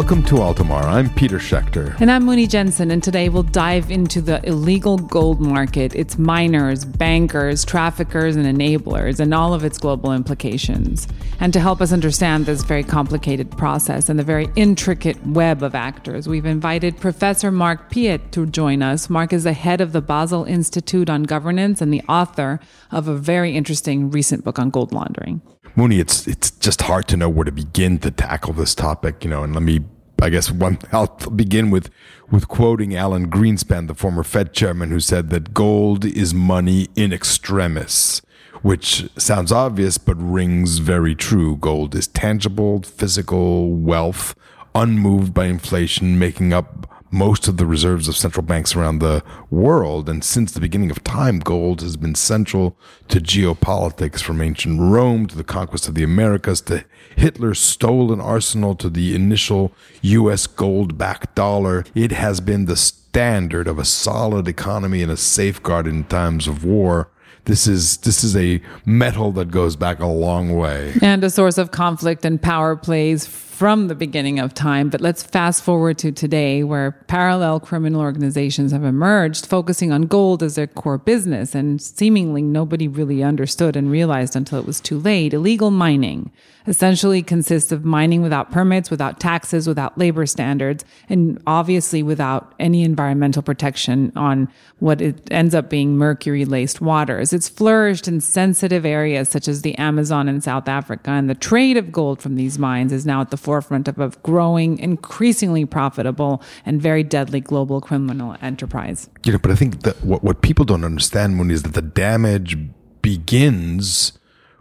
Welcome to Altamar. I'm Peter Schechter. And I'm Muni Jensen, and today we'll dive into the illegal gold market, its miners, bankers, traffickers, and enablers, and all of its global implications. And to help us understand this very complicated process and the very intricate web of actors, we've invited Professor Mark Pieth to join us. Mark is the head of the Basel Institute on Governance and the author of a very interesting recent book on gold laundering. Muni, it's it's just hard to know where to begin to tackle this topic, you know. And let me, I guess, one I'll begin with with quoting Alan Greenspan, the former Fed chairman, who said that gold is money in extremis, which sounds obvious but rings very true. Gold is tangible, physical wealth, unmoved by inflation, making up most of the reserves of central banks around the world. And since the beginning of time, gold has been central to geopolitics from ancient Rome to the conquest of the Americas to Hitler's stolen arsenal to the initial US gold backed dollar. It has been the standard of a solid economy and a safeguard in times of war. This is this is a metal that goes back a long way. And a source of conflict and power plays from the beginning of time. But let's fast forward to today, where parallel criminal organizations have emerged, focusing on gold as their core business. And seemingly nobody really understood and realized until it was too late. Illegal mining essentially consists of mining without permits, without taxes, without labor standards, and obviously without any environmental protection on what it ends up being mercury laced waters. It's flourished in sensitive areas such as the Amazon and South Africa, and the trade of gold from these mines is now at the forefront of a growing, increasingly profitable, and very deadly global criminal enterprise. You know, but I think that what, what people don't understand, Moon, is that the damage begins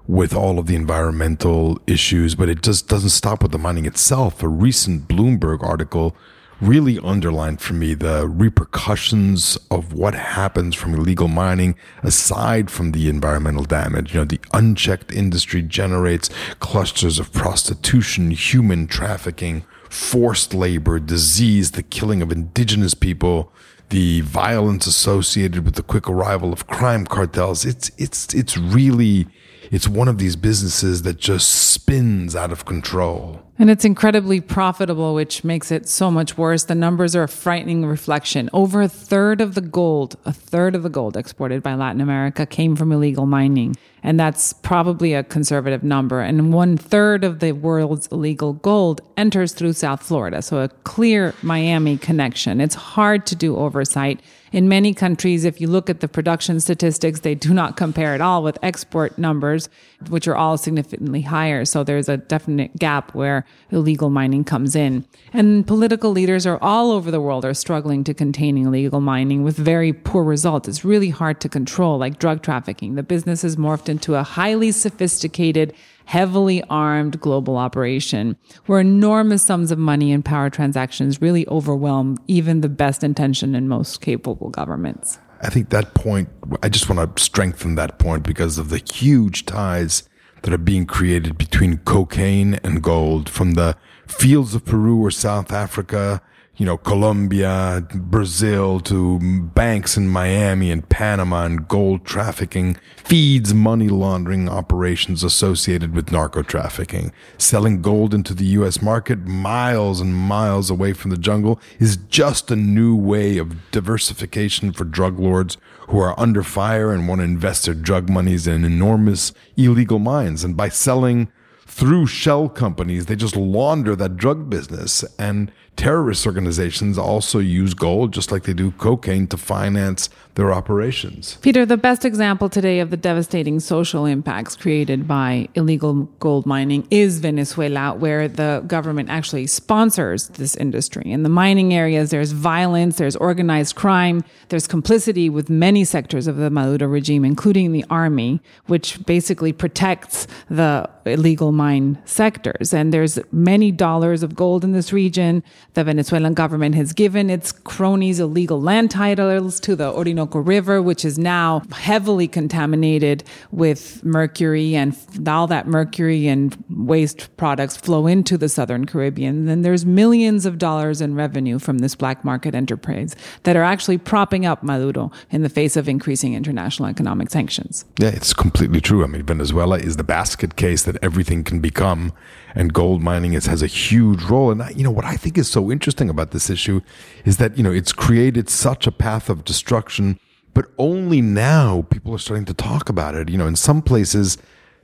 with all of the environmental issues, but it just doesn't stop with the mining itself. A recent Bloomberg article really underlined for me the repercussions of what happens from illegal mining aside from the environmental damage. You know, the unchecked industry generates clusters of prostitution, human trafficking, forced labor, disease, the killing of indigenous people, the violence associated with the quick arrival of crime cartels. It's, it's, it's really, it's one of these businesses that just spins out of control. And it's incredibly profitable, which makes it so much worse. The numbers are a frightening reflection. Over a third of the gold, a third of the gold exported by Latin America came from illegal mining. And that's probably a conservative number. And one third of the world's illegal gold enters through South Florida. So a clear Miami connection. It's hard to do oversight. In many countries, if you look at the production statistics, they do not compare at all with export numbers, which are all significantly higher. So there's a definite gap where illegal mining comes in. And political leaders are all over the world are struggling to contain illegal mining with very poor results. It's really hard to control, like drug trafficking. The business has morphed into a highly sophisticated heavily armed global operation where enormous sums of money and power transactions really overwhelm even the best intentioned and most capable governments. I think that point, I just want to strengthen that point because of the huge ties that are being created between cocaine and gold from the fields of Peru or South Africa you know, Colombia, Brazil to banks in Miami and Panama and gold trafficking feeds money laundering operations associated with narco trafficking. Selling gold into the U.S. market miles and miles away from the jungle is just a new way of diversification for drug lords who are under fire and want to invest their drug monies in enormous illegal mines. And by selling through shell companies, they just launder that drug business and terrorist organizations also use gold, just like they do cocaine, to finance their operations. Peter, the best example today of the devastating social impacts created by illegal gold mining is Venezuela, where the government actually sponsors this industry. In the mining areas, there's violence, there's organized crime, there's complicity with many sectors of the Maduro regime, including the army, which basically protects the illegal mine sectors. And there's many dollars of gold in this region. The Venezuelan government has given its cronies illegal land titles to the Orinoco River, which is now heavily contaminated with mercury, and all that mercury and waste products flow into the southern Caribbean. Then there's millions of dollars in revenue from this black market enterprise that are actually propping up Maduro in the face of increasing international economic sanctions. Yeah, it's completely true. I mean, Venezuela is the basket case that everything can become, and gold mining is, has a huge role. And I, you know what I think is so interesting about this issue is that you know it's created such a path of destruction, but only now people are starting to talk about it. You know, in some places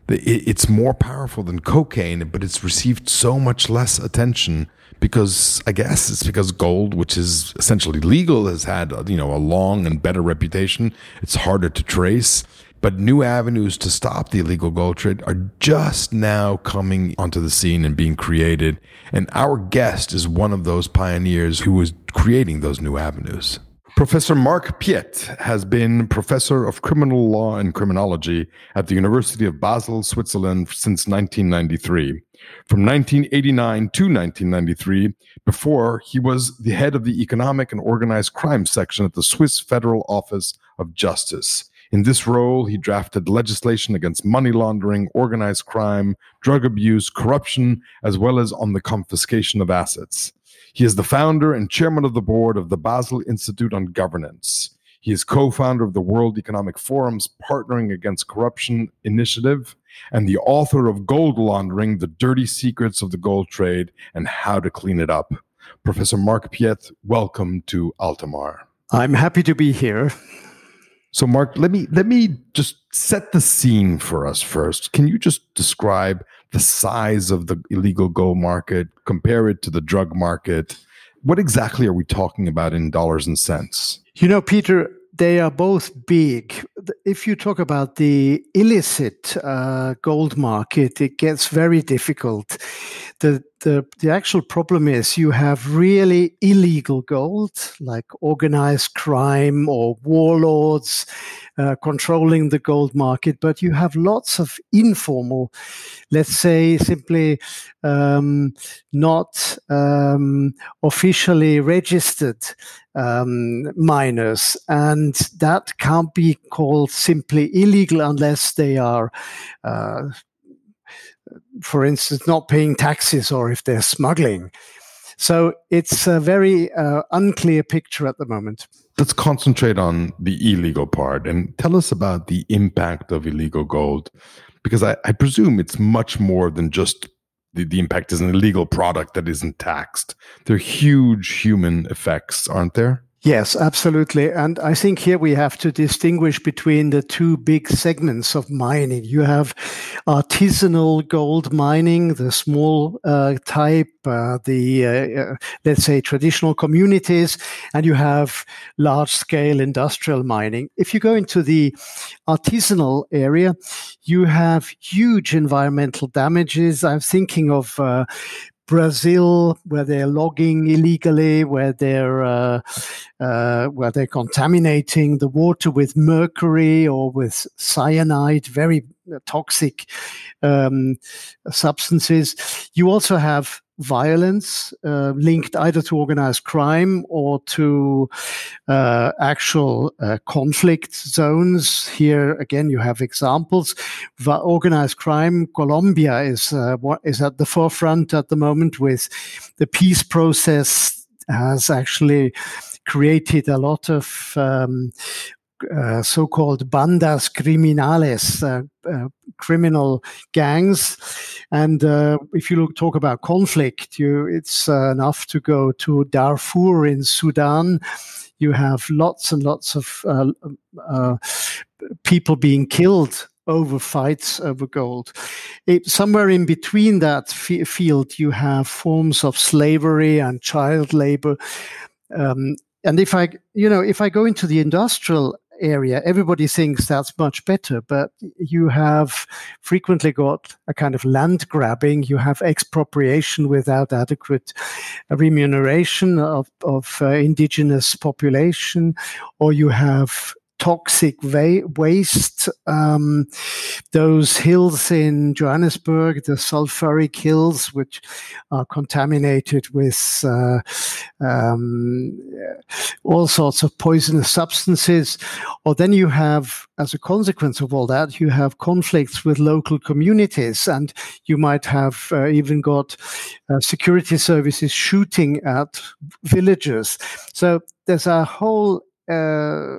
it's more powerful than cocaine, but it's received so much less attention because I guess it's because gold, which is essentially legal, has had you know a long and better reputation. It's harder to trace, but new avenues to stop the illegal gold trade are just now coming onto the scene and being created. And our guest is one of those pioneers who is creating those new avenues. Professor Mark Pieth has been professor of criminal law and criminology at the University of Basel, Switzerland since 1993. From 1989 to 1993, before he was the head of the economic and organized crime section at the Swiss Federal Office of Justice. In this role, he drafted legislation against money laundering, organized crime, drug abuse, corruption, as well as on the confiscation of assets. He is the founder and chairman of the board of the Basel Institute on Governance. He is co founder of the World Economic Forum's Partnering Against Corruption initiative and the author of Gold Laundering The Dirty Secrets of the Gold Trade and How to Clean It Up. Professor Mark Pieth, welcome to Altamar. I'm happy to be here. So, Mark, let me let me just set the scene for us first. Can you just describe the size of the illegal gold market, compare it to the drug market? What exactly are we talking about in dollars and cents? You know, Peter, they are both big. If you talk about the illicit uh, gold market, it gets very difficult. The, the, the actual problem is you have really illegal gold, like organized crime or warlords uh, controlling the gold market, but you have lots of informal, let's say simply um, not um, officially registered um, miners, and that can't be called simply illegal unless they are. Uh, for instance, not paying taxes or if they're smuggling. So it's a very uh, unclear picture at the moment. Let's concentrate on the illegal part and tell us about the impact of illegal gold, because I, I presume it's much more than just the, the impact is an illegal product that isn't taxed. There are huge human effects, aren't there? Yes, absolutely. And I think here we have to distinguish between the two big segments of mining. You have artisanal gold mining, the small uh, type, uh, the, uh, uh let's say, traditional communities, and you have large scale industrial mining. If you go into the artisanal area, you have huge environmental damages. I'm thinking of uh, Brazil, where they're logging illegally, where they're uh, uh, where they're contaminating the water with mercury or with cyanide, very toxic um, substances. You also have violence uh, linked either to organized crime or to uh, actual uh, conflict zones. Here again, you have examples. Organized crime, Colombia is uh, is at the forefront at the moment with the peace process has actually created a lot of um, uh, so-called bandas criminales, uh, uh, criminal gangs. And uh, if you look, talk about conflict, you, it's uh, enough to go to Darfur in Sudan. You have lots and lots of uh, people being killed over fights over gold. It, somewhere in between that f- field, you have forms of slavery and child labor. Um, and if I, you know, if I go into the industrial area. Everybody thinks that's much better, but you have frequently got a kind of land grabbing. You have expropriation without adequate remuneration of, of uh, indigenous population, or you have toxic waste. Um, those hills in Johannesburg, the sulfuric hills, which are contaminated with uh, um, all sorts of poisonous substances. Or then you have, as a consequence of all that, you have conflicts with local communities, and you might have uh, even got uh, security services shooting at villagers. So there's a whole uh,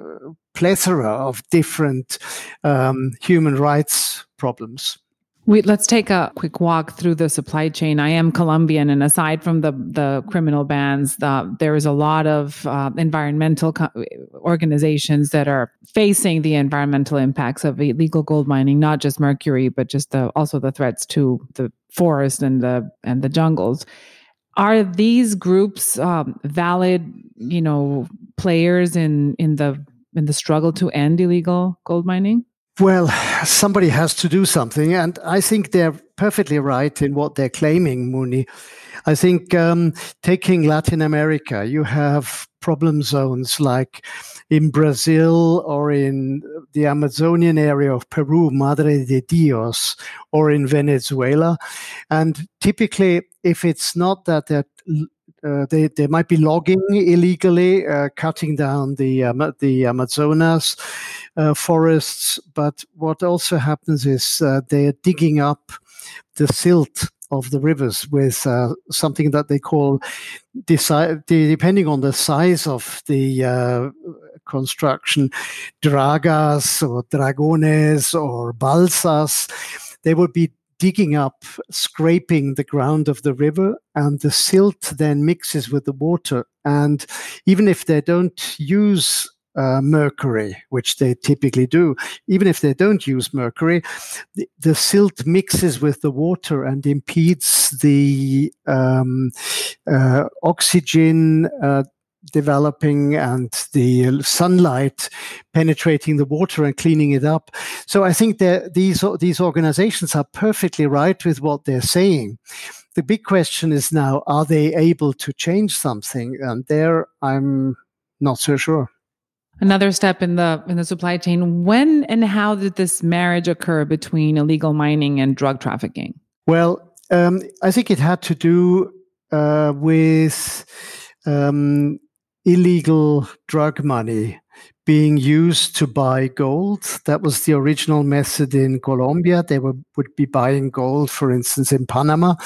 plethora of different um, human rights problems. We, let's take a quick walk through the supply chain. I am Colombian, and aside from the the criminal bans, the, there is a lot of uh, environmental co- organizations that are facing the environmental impacts of illegal gold mining, not just mercury, but just the, also the threats to the forest and the and the jungles. Are these groups um, valid, you know, players in in the in the struggle to end illegal gold mining? Well, somebody has to do something, and I think they're perfectly right in what they're claiming, Muni. I think um, taking Latin America, you have problem zones like in Brazil or in the Amazonian area of Peru, Madre de Dios, or in Venezuela. And typically, if it's not that they're uh, they, they might be logging illegally, uh, cutting down the um, the Amazonas uh, forests. But what also happens is uh, they are digging up the silt of the rivers with uh, something that they call, depending on the size of the construction, dragas or dragones or balsas. They would be digging up, scraping the ground of the river, and the silt then mixes with the water. And even if they don't use uh, mercury, which they typically do, even if they don't use mercury, the, the silt mixes with the water and impedes the um, uh, oxygen uh, developing and the sunlight penetrating the water and cleaning it up. So I think that these these organizations are perfectly right with what they're saying. The big question is now: Are they able to change something? And there, I'm not so sure. Another step in the in the supply chain. When and how did this marriage occur between illegal mining and drug trafficking? Well, um, I think it had to do uh, with um, illegal drug money being used to buy gold. That was the original method in Colombia. They were, would be buying gold, for instance, in Panama,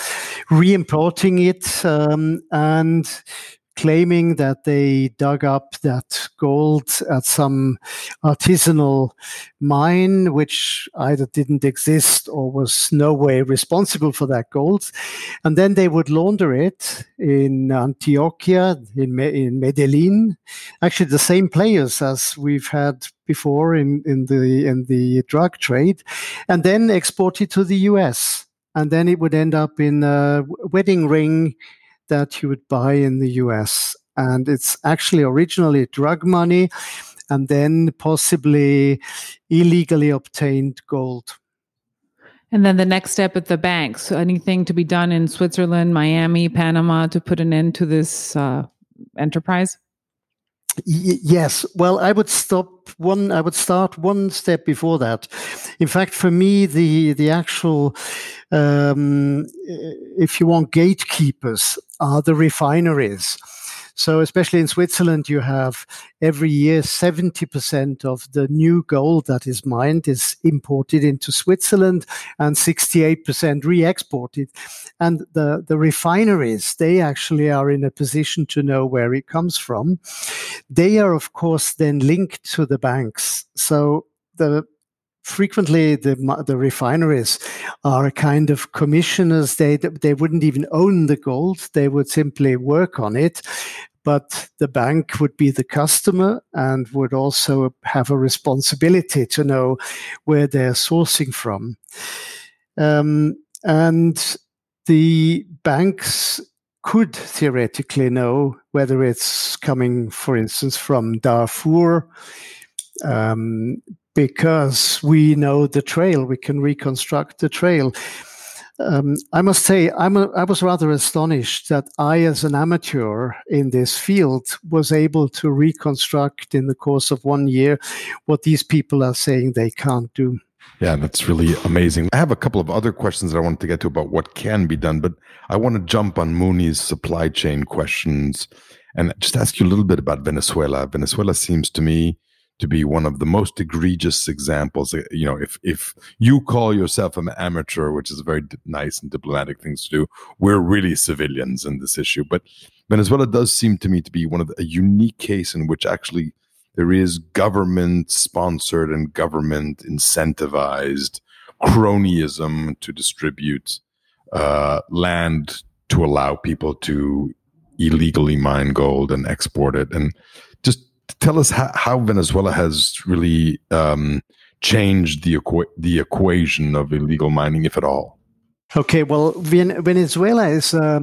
re-importing it, um, and claiming that they dug up that gold at some artisanal mine, which either didn't exist or was no way responsible for that gold. And then they would launder it in Antioquia, in, Me- in Medellin, actually the same players as we've had before in, in the in the drug trade, and then export it to the US. And then it would end up in a wedding ring that you would buy in the US. And it's actually originally drug money and then possibly illegally obtained gold. And then the next step at the banks anything to be done in Switzerland, Miami, Panama to put an end to this uh, enterprise? Yes. Well, I would stop one. I would start one step before that. In fact, for me, the the actual, um, if you want, gatekeepers are the refineries. So, especially in Switzerland, you have every year 70% of the new gold that is mined is imported into Switzerland and 68% re exported. And the, the refineries, they actually are in a position to know where it comes from. They are, of course, then linked to the banks. So, the frequently the the refineries are a kind of commissioners they they wouldn't even own the gold they would simply work on it but the bank would be the customer and would also have a responsibility to know where they're sourcing from. Um, and the banks could theoretically know whether it's coming, for instance, from Darfur, um, because we know the trail, we can reconstruct the trail. um, I must say, I'm a, I was rather astonished that I, as an amateur in this field, was able to reconstruct in the course of one year what these people are saying they can't do. Yeah, that's really amazing. I have a couple of other questions that I wanted to get to about what can be done, but I want to jump on Muni's supply chain questions and just ask you a little bit about Venezuela. Venezuela seems to me to be one of the most egregious examples. Uh, you know, if if you call yourself an amateur, which is a very nice and diplomatic thing to do, we're really civilians in this issue. But Venezuela does seem to me to be one of the, a unique case in which actually there is government sponsored and government incentivized cronyism to distribute uh, land to allow people to illegally mine gold and export it and just tell us how, how Venezuela has really um, changed the equa- the equation of illegal mining, if at all. Okay, well, Venezuela is uh,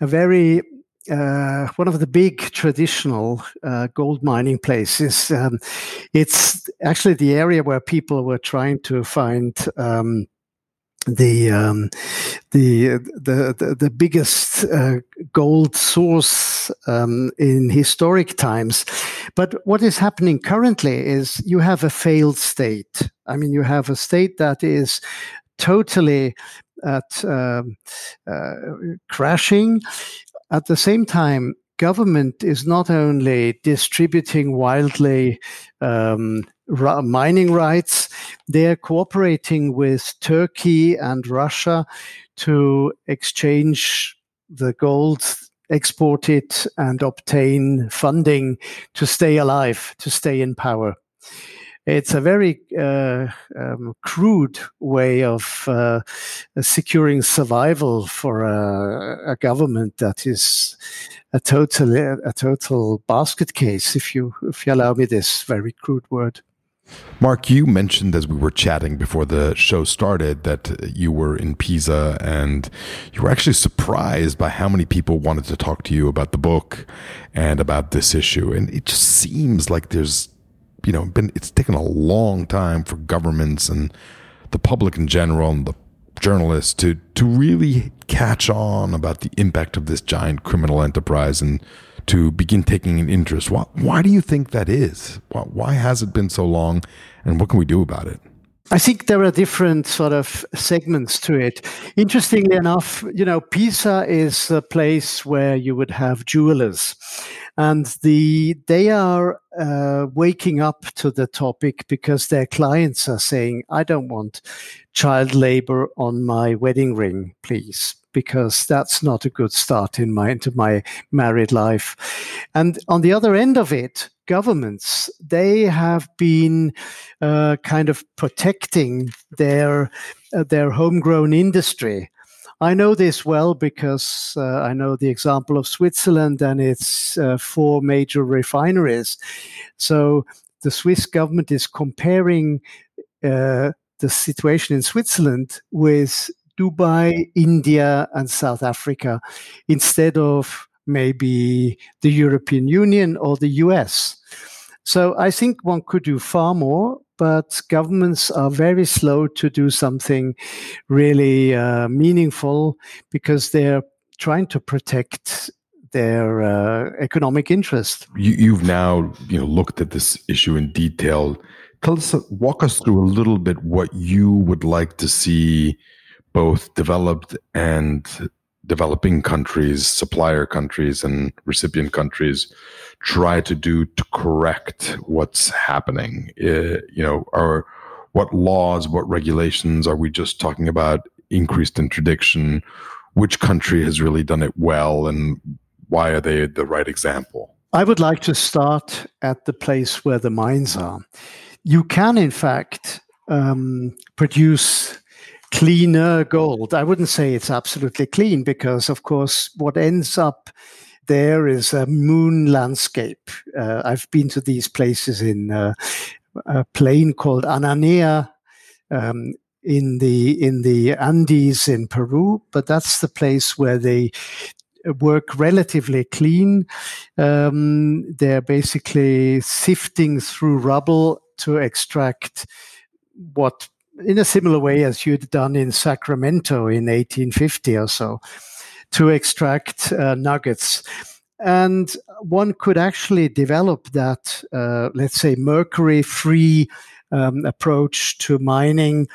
a very uh, one of the big traditional uh, gold mining places. Um, it's actually the area where people were trying to find um, the, um, the, the the the biggest uh, gold source um, in historic times. But what is happening currently is you have a failed state. I mean, you have a state that is totally at um, uh, crashing. At the same time, government is not only distributing wildly um, mining rights, they're cooperating with Turkey and Russia to exchange the gold exported and obtain funding to stay alive, to stay in power. It's a very uh, um, crude way of uh, securing survival for a, a, government that is a total a total basket case. If you if you allow me this very crude word. Mark, you mentioned as we were chatting before the show started that you were in Pisa and you were actually surprised by how many people wanted to talk to you about the book and about this issue. And it just seems like there's, you know, been, it's taken a long time for governments and the public in general and the journalists to, to really catch on about the impact of this giant criminal enterprise and to begin taking an interest. Why, why do you think that is? Why, why has it been so long, and what can we do about it? I think there are different sort of segments to it. Interestingly enough, you know, Pisa is a place where you would have jewelers, and the they are uh, waking up to the topic because their clients are saying, "I don't want child labor on my wedding ring, please." because that's not a good start in my into my married life. And on the other end of it, governments they have been uh, kind of protecting their uh, their homegrown industry. I know this well because uh, I know the example of Switzerland and its uh, four major refineries. So the Swiss government is comparing uh, the situation in Switzerland with Dubai, India, and South Africa instead of maybe the European Union or the US. So I think one could do far more, but governments are very slow to do something really uh, meaningful because they're trying to protect their uh, economic interest. You, have now you know looked at this issue in detail. Tell us, walk us through a little bit what you would like to see both developed and developing countries, supplier countries, and recipient countries try to do to correct what's happening? Uh, you know, are what laws, what regulations are we just talking about? Increased interdiction. Which country has really done it well, and why are they the right example? I would like to start at the place where the mines are. You can, in fact, um, produce cleaner gold. I wouldn't say it's absolutely clean because, of course, what ends up there is a moon landscape. Uh, I've been to these places in uh, a plain called Ananea. Um, in the in the Andes in Peru, but that's the place where they work relatively clean. Um, they're basically sifting through rubble to extract what in a similar way as you'd done in Sacramento in 1850 or so to extract uh, nuggets. And one could actually develop that, uh, let's say, mercury free um, approach to mining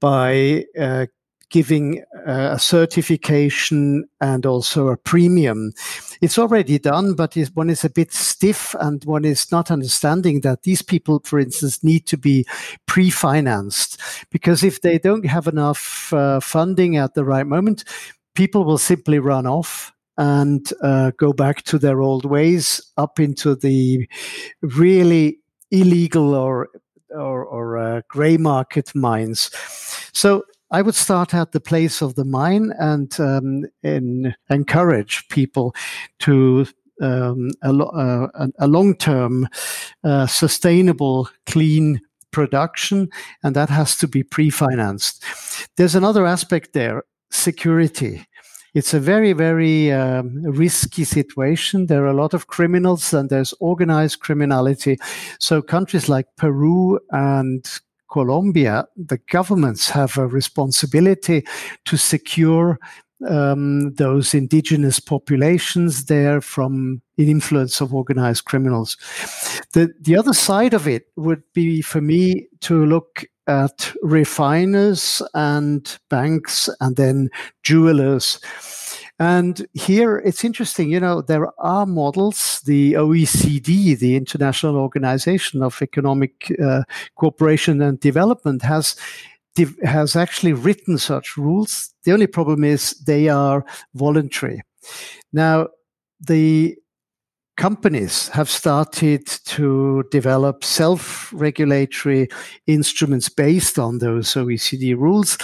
by uh, giving uh, a certification and also a premium. It's already done, but one is a bit stiff and one is not understanding that these people, for instance, need to be pre financed because if they don't have enough uh, funding at the right moment, people will simply run off and uh, go back to their old ways up into the really illegal or or, or uh, gray market mines. So I would start at the place of the mine and, um, encourage people to um, a, uh, a long term, uh, sustainable, clean production, and that has to be pre financed. There's another aspect there security. It's a very, very um, risky situation. There are a lot of criminals and there's organized criminality. So countries like Peru and Colombia, the governments have a responsibility to secure um, those indigenous populations there from the influence of organized criminals. The, the other side of it would be for me to look at refiners and banks and then jewelers and here it's interesting, you know, there are models. The OECD, the International Organization of Economic uh, Cooperation and Development, has has actually written such rules. The only problem is they are voluntary. Now, the companies have started to develop self regulatory instruments based on those OECD rules.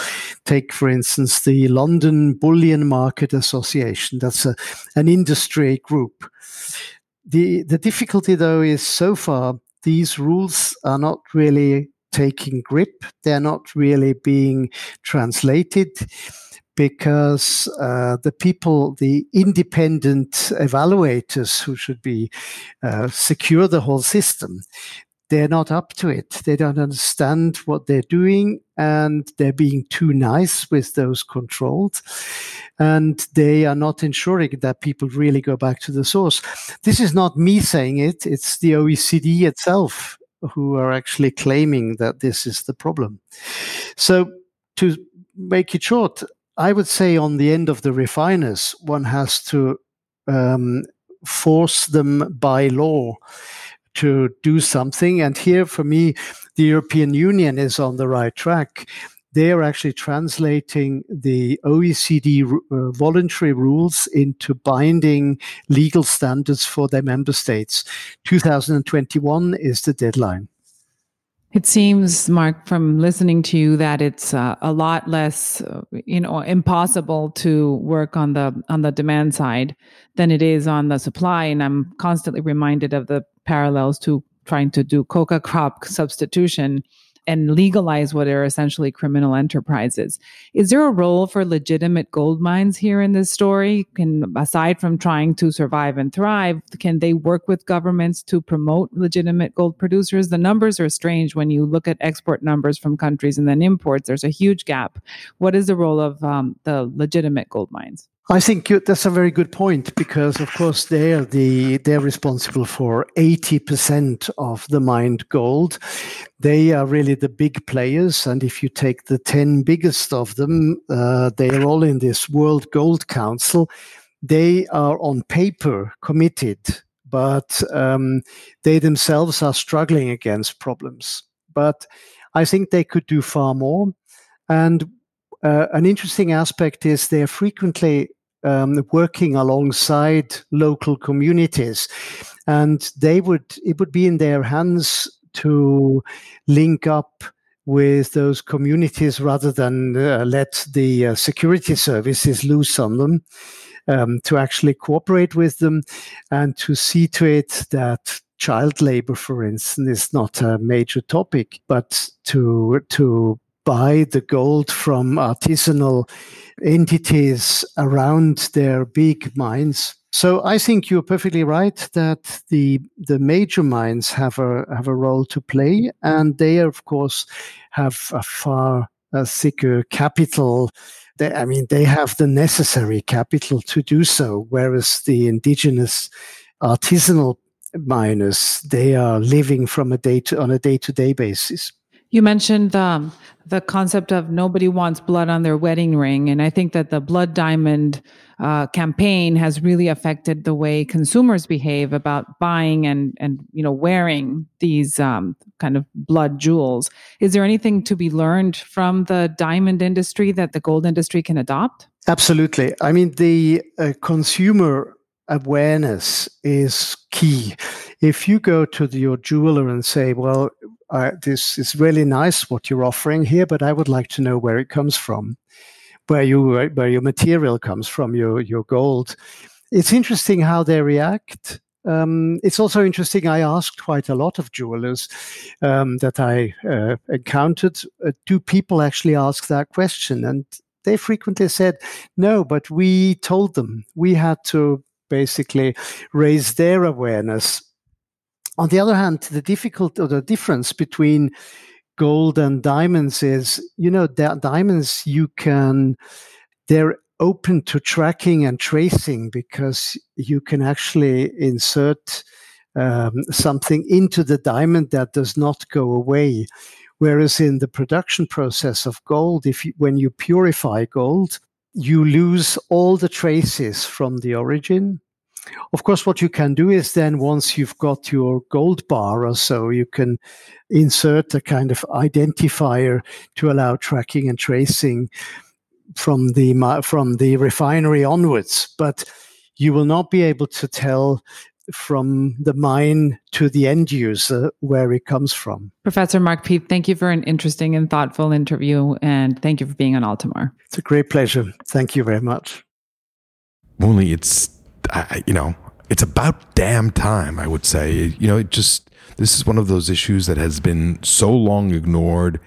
Take, for instance, the London Bullion Market Association, that's a, an industry group. The, the difficulty, though, is so far these rules are not really taking grip, they're not really being translated because uh, the people, the independent evaluators who should be uh, secure the whole system, they're not up to it. They don't understand what they're doing, and they're being too nice with those controls, and they are not ensuring that people really go back to the source. This is not me saying it; it's the OECD itself who are actually claiming that this is the problem. So, to make it short, I would say on the end of the refiners, one has to um, force them by law to do something. And here, for me, the European Union is on the right track. They are actually translating the OECD uh, voluntary rules into binding legal standards for their member states. 2021 is the deadline. It seems, Mark, from listening to you, that it's uh, a lot less, uh, you know, impossible to work on the on the demand side than it is on the supply. And I'm constantly reminded of the parallels to trying to do coca crop substitution and legalize what are essentially criminal enterprises. Is there a role for legitimate gold mines here in this story? Can aside from trying to survive and thrive, can they work with governments to promote legitimate gold producers? The numbers are strange when you look at export numbers from countries and then imports. There's a huge gap. What is the role of um, the legitimate gold mines? I think that's a very good point because, of course, they're the they're responsible for eighty percent of the mined gold. They are really the big players, and if you take the ten biggest of them, uh, they are all in this World Gold Council. They are on paper committed, but um, they themselves are struggling against problems. But I think they could do far more, and uh, an interesting aspect is they're frequently um, working alongside local communities, and they would it would be in their hands to link up with those communities rather than uh, let the uh, security services loose on them. Um, to actually cooperate with them and to see to it that child labor, for instance, is not a major topic, but to to buy the gold from artisanal entities around their big mines. So I think you're perfectly right that the the major mines have a have a role to play, and they of course have a far a thicker capital. They, I mean, they have the necessary capital to do so, whereas the indigenous artisanal miners they are living from a day to on a day to day basis. You mentioned the concept of nobody wants blood on their wedding ring. And I think that the Blood Diamond uh, campaign has really affected the way consumers behave about buying and, and you know, wearing these um, kind of blood jewels. Is there anything to be learned from the diamond industry that the gold industry can adopt? Absolutely. I mean, the uh, consumer awareness is key. If you go to the, your jeweler and say, well, uh, this is really nice what you're offering here, but I would like to know where it comes from, where you where your material comes from, your your gold. It's interesting how they react. Um, it's also interesting. I asked quite a lot of jewelers um, that I uh, encountered. Uh, do people actually ask that question? And they frequently said no, but we told them we had to basically raise their awareness on the other hand, the difficult or the difference between gold and diamonds is, you know, diamonds you can, they're open to tracking and tracing because you can actually insert um, something into the diamond that does not go away. Whereas in the production process of gold, if you, when you purify gold, you lose all the traces from the origin of course, what you can do is then once you've got your gold bar or so, you can insert a kind of identifier to allow tracking and tracing from the from the refinery onwards. But you will not be able to tell from the mine to the end user where it comes from. Professor Mark Pieth, thank you for an interesting and thoughtful interview, and thank you for being on Altamar. It's a great pleasure. Thank you very much. Only it's I, you know, it's about damn time, I would say. You know, it just, this is one of those issues that has been so long ignored.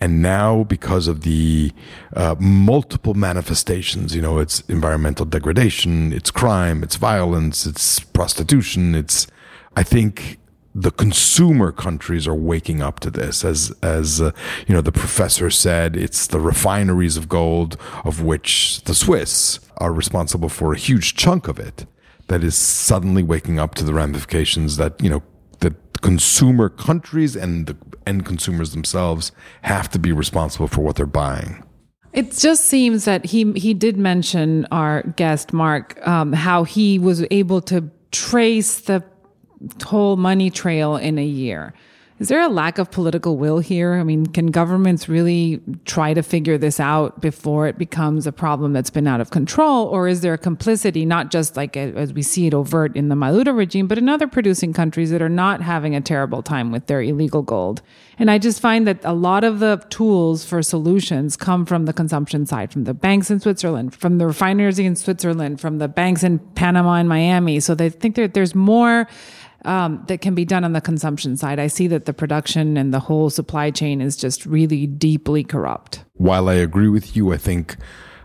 And now, because of the uh, multiple manifestations, you know, it's environmental degradation, it's crime, it's violence, it's prostitution, it's, I think the consumer countries are waking up to this as as uh, you know the professor said it's the refineries of gold of which the Swiss are responsible for a huge chunk of it that is suddenly waking up to the ramifications that you know that consumer countries and the end consumers themselves have to be responsible for what they're buying. It just seems that he he did mention our guest Mark um, how he was able to trace the whole money trail in a year. Is there a lack of political will here? I mean, can governments really try to figure this out before it becomes a problem that's been out of control? Or is there a complicity, not just like as we see it overt in the Maduro regime, but in other producing countries that are not having a terrible time with their illegal gold? And I just find that a lot of the tools for solutions come from the consumption side, from the banks in Switzerland, from the refineries in Switzerland, from the banks in Panama and Miami. So they think that there's more um, that can be done on the consumption side. I see that the production and the whole supply chain is just really deeply corrupt. While I agree with you, I think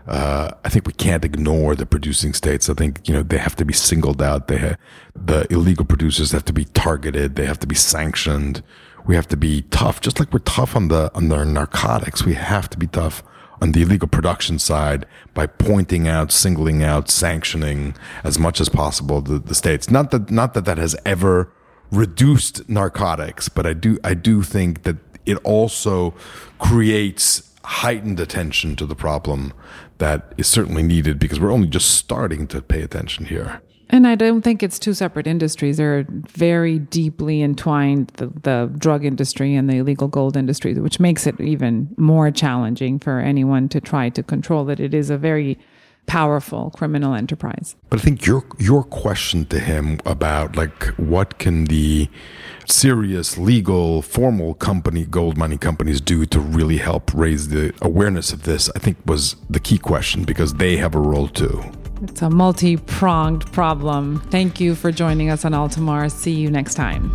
uh, I think we can't ignore the producing states. I think you know they have to be singled out. They ha- the illegal producers have to be targeted. They have to be sanctioned. We have to be tough, just like we're tough on the on the narcotics. We have to be tough on the illegal production side by pointing out, singling out, sanctioning as much as possible the, the states. Not that not that that has ever reduced narcotics, but I do I do think that it also creates heightened attention to the problem that is certainly needed because we're only just starting to pay attention here. And I don't think it's two separate industries. They're very deeply entwined, the, the drug industry and the illegal gold industry, which makes it even more challenging for anyone to try to control it. It is a very powerful criminal enterprise. But I think your your question to him about like what can the serious legal formal company gold mining companies do to really help raise the awareness of this I think was the key question because they have a role too. It's a multi pronged problem. Thank you for joining us on Altamar. See you next time.